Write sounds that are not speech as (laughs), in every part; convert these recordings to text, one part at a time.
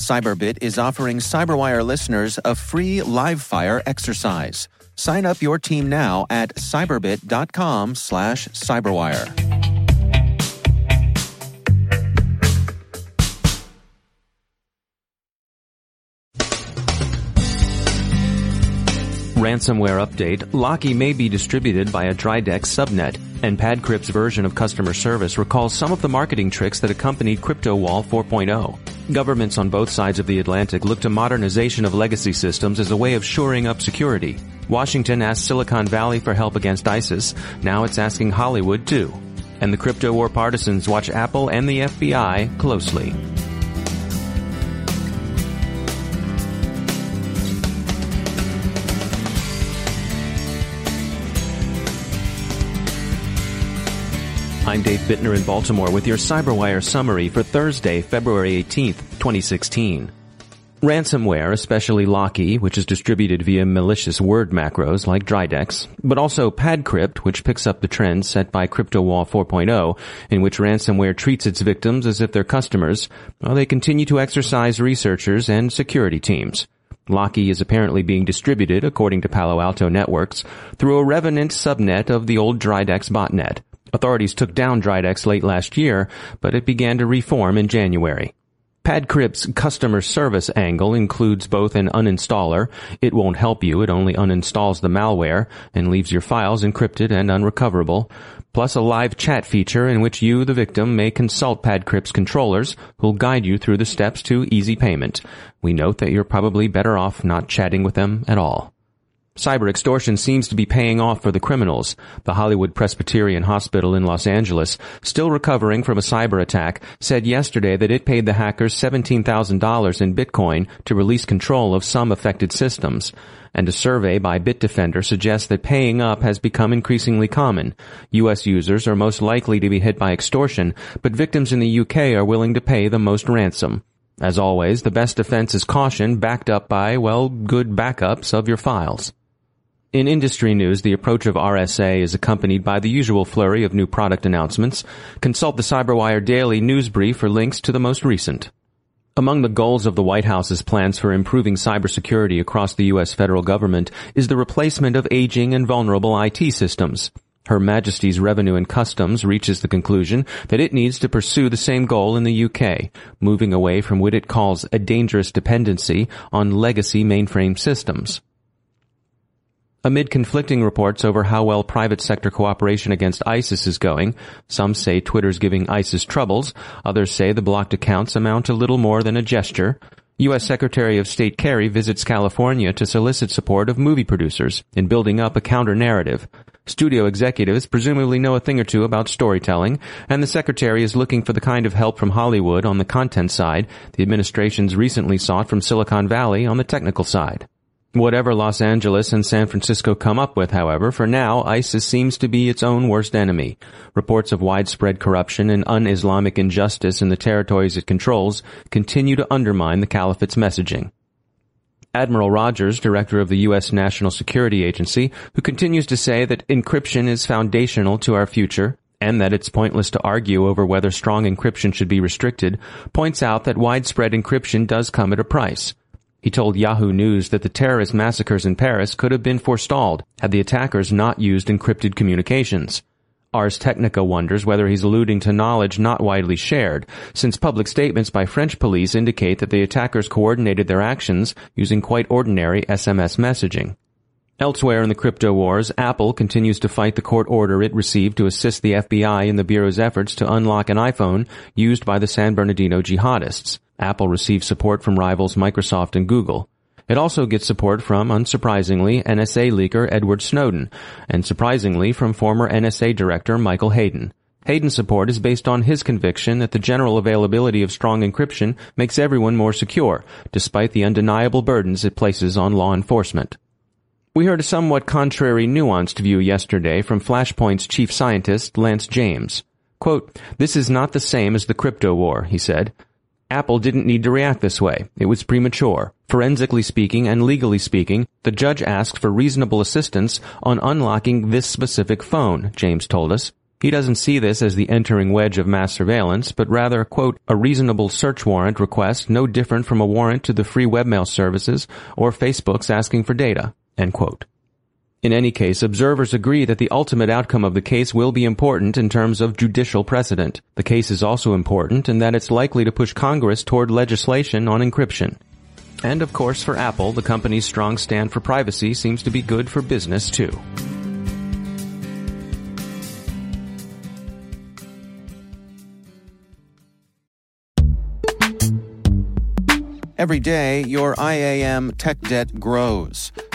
Cyberbit is offering Cyberwire listeners a free live fire exercise. Sign up your team now at cyberbit.com slash cyberwire. Ransomware update, Locky may be distributed by a Dridex subnet, and PadCrypt's version of customer service recalls some of the marketing tricks that accompanied CryptoWall 4.0. Governments on both sides of the Atlantic look to modernization of legacy systems as a way of shoring up security. Washington asked Silicon Valley for help against ISIS, now it's asking Hollywood too. And the crypto war partisans watch Apple and the FBI closely. I'm Dave Bittner in Baltimore with your CyberWire summary for Thursday, February 18th, 2016. Ransomware, especially Locky, which is distributed via malicious word macros like Dridex, but also PadCrypt, which picks up the trend set by CryptoWall 4.0, in which ransomware treats its victims as if they're customers, while they continue to exercise researchers and security teams. Locky is apparently being distributed, according to Palo Alto Networks, through a revenant subnet of the old Dridex botnet. Authorities took down Dridex late last year, but it began to reform in January. PadCrypt's customer service angle includes both an uninstaller, it won't help you, it only uninstalls the malware and leaves your files encrypted and unrecoverable, plus a live chat feature in which you, the victim, may consult PadCrypt's controllers who'll guide you through the steps to easy payment. We note that you're probably better off not chatting with them at all. Cyber extortion seems to be paying off for the criminals. The Hollywood Presbyterian Hospital in Los Angeles, still recovering from a cyber attack, said yesterday that it paid the hackers $17,000 in Bitcoin to release control of some affected systems. And a survey by Bitdefender suggests that paying up has become increasingly common. U.S. users are most likely to be hit by extortion, but victims in the UK are willing to pay the most ransom. As always, the best defense is caution backed up by, well, good backups of your files. In industry news, the approach of RSA is accompanied by the usual flurry of new product announcements. Consult the CyberWire Daily News Brief for links to the most recent. Among the goals of the White House's plans for improving cybersecurity across the U.S. federal government is the replacement of aging and vulnerable IT systems. Her Majesty's Revenue and Customs reaches the conclusion that it needs to pursue the same goal in the UK, moving away from what it calls a dangerous dependency on legacy mainframe systems. Amid conflicting reports over how well private sector cooperation against ISIS is going, some say Twitter's giving ISIS troubles, others say the blocked accounts amount to little more than a gesture. U.S. Secretary of State Kerry visits California to solicit support of movie producers in building up a counter-narrative. Studio executives presumably know a thing or two about storytelling, and the Secretary is looking for the kind of help from Hollywood on the content side the administration's recently sought from Silicon Valley on the technical side. Whatever Los Angeles and San Francisco come up with, however, for now, ISIS seems to be its own worst enemy. Reports of widespread corruption and un-Islamic injustice in the territories it controls continue to undermine the caliphate's messaging. Admiral Rogers, director of the U.S. National Security Agency, who continues to say that encryption is foundational to our future, and that it's pointless to argue over whether strong encryption should be restricted, points out that widespread encryption does come at a price. He told Yahoo News that the terrorist massacres in Paris could have been forestalled had the attackers not used encrypted communications. Ars Technica wonders whether he's alluding to knowledge not widely shared, since public statements by French police indicate that the attackers coordinated their actions using quite ordinary SMS messaging. Elsewhere in the crypto wars, Apple continues to fight the court order it received to assist the FBI in the Bureau's efforts to unlock an iPhone used by the San Bernardino jihadists. Apple receives support from rivals Microsoft and Google. It also gets support from, unsurprisingly, NSA leaker Edward Snowden, and surprisingly from former NSA director Michael Hayden. Hayden's support is based on his conviction that the general availability of strong encryption makes everyone more secure, despite the undeniable burdens it places on law enforcement. We heard a somewhat contrary nuanced view yesterday from Flashpoint's chief scientist, Lance James. Quote, This is not the same as the crypto war, he said. Apple didn't need to react this way. It was premature. Forensically speaking and legally speaking, the judge asked for reasonable assistance on unlocking this specific phone, James told us. He doesn't see this as the entering wedge of mass surveillance, but rather, quote, a reasonable search warrant request no different from a warrant to the free webmail services or Facebook's asking for data. In any case, observers agree that the ultimate outcome of the case will be important in terms of judicial precedent. The case is also important in that it's likely to push Congress toward legislation on encryption. And of course, for Apple, the company's strong stand for privacy seems to be good for business too. Every day, your IAM tech debt grows.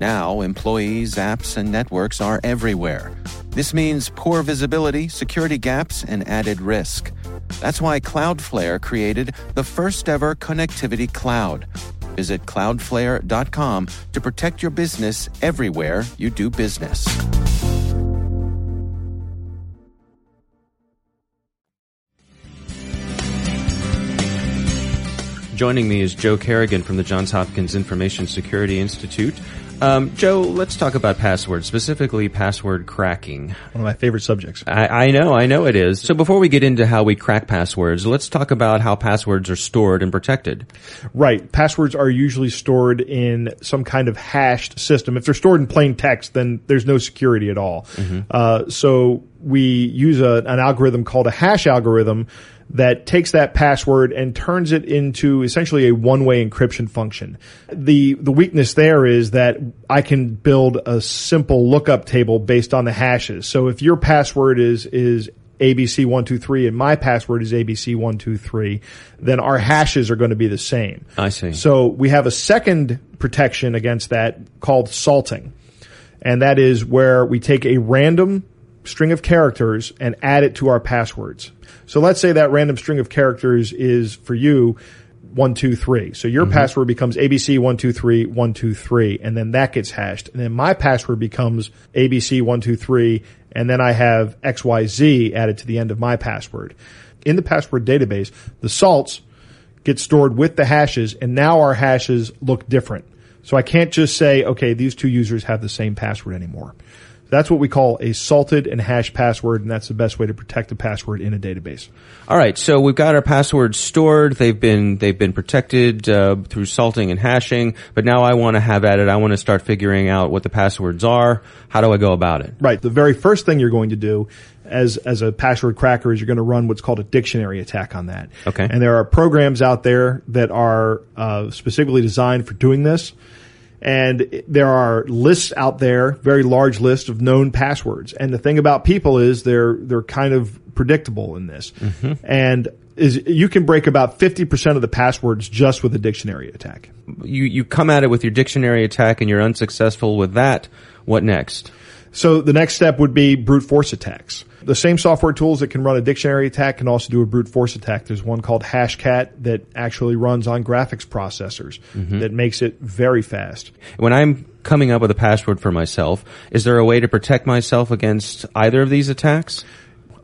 Now, employees, apps, and networks are everywhere. This means poor visibility, security gaps, and added risk. That's why Cloudflare created the first ever connectivity cloud. Visit cloudflare.com to protect your business everywhere you do business. Joining me is Joe Carrigan from the Johns Hopkins Information Security Institute. Um, Joe, let's talk about passwords, specifically password cracking. One of my favorite subjects. I, I, know, I know it is. So before we get into how we crack passwords, let's talk about how passwords are stored and protected. Right. Passwords are usually stored in some kind of hashed system. If they're stored in plain text, then there's no security at all. Mm-hmm. Uh, so we use a, an algorithm called a hash algorithm that takes that password and turns it into essentially a one-way encryption function. The the weakness there is that I can build a simple lookup table based on the hashes. So if your password is is ABC123 and my password is ABC123, then our hashes are going to be the same. I see. So we have a second protection against that called salting. And that is where we take a random string of characters and add it to our passwords. So let's say that random string of characters is for you one two three. So your mm-hmm. password becomes ABC one two three one two three, and then that gets hashed. And then my password becomes ABC one two three, and then I have XYZ added to the end of my password. In the password database, the salts get stored with the hashes, and now our hashes look different. So I can't just say, okay, these two users have the same password anymore. That's what we call a salted and hashed password, and that's the best way to protect a password in a database. All right, so we've got our passwords stored. They've been they've been protected uh, through salting and hashing. But now I want to have at it. I want to start figuring out what the passwords are. How do I go about it? Right. The very first thing you're going to do as as a password cracker is you're going to run what's called a dictionary attack on that. Okay. And there are programs out there that are uh, specifically designed for doing this. And there are lists out there, very large lists of known passwords. And the thing about people is they're they're kind of predictable in this. Mm-hmm. And is you can break about 50% of the passwords just with a dictionary attack. You you come at it with your dictionary attack and you're unsuccessful with that. What next? So the next step would be brute force attacks. The same software tools that can run a dictionary attack can also do a brute force attack. There's one called Hashcat that actually runs on graphics processors mm-hmm. that makes it very fast. When I'm coming up with a password for myself, is there a way to protect myself against either of these attacks?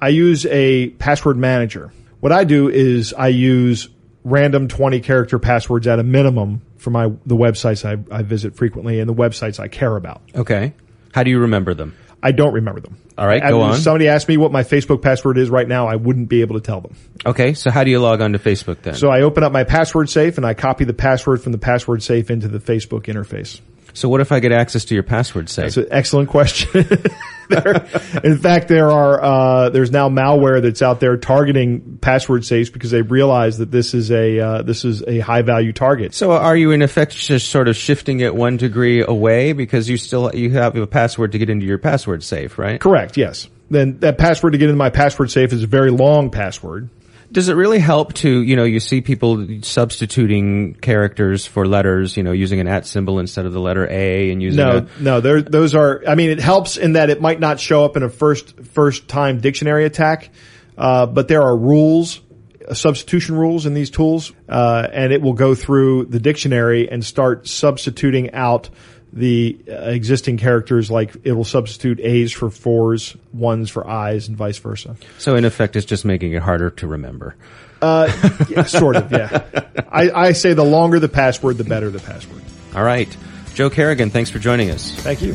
I use a password manager. What I do is I use random 20 character passwords at a minimum for my the websites I, I visit frequently and the websites I care about. Okay. How do you remember them? I don't remember them. All right, I- go if on. Somebody asked me what my Facebook password is right now, I wouldn't be able to tell them. Okay, so how do you log on to Facebook then? So I open up my password safe and I copy the password from the password safe into the Facebook interface. So what if I get access to your password safe? It's an excellent question. (laughs) There- in fact, there are uh, there's now malware that's out there targeting password safes because they realize that this is a uh, this is a high value target. So are you in effect just sort of shifting it one degree away because you still you have a password to get into your password safe, right? Correct. Yes. Then that password to get into my password safe is a very long password. Does it really help to, you know, you see people substituting characters for letters, you know, using an at symbol instead of the letter A and using No, a, no, there, those are, I mean, it helps in that it might not show up in a first, first time dictionary attack, uh, but there are rules, uh, substitution rules in these tools, uh, and it will go through the dictionary and start substituting out the uh, existing characters, like it will substitute A's for fours, ones for I's, and vice versa. so in effect it's just making it harder to remember. Yeah, sort of, yeah. I, I say the longer the password, the better the password. All right. Joe Carrigan, thanks for joining us. Thank you.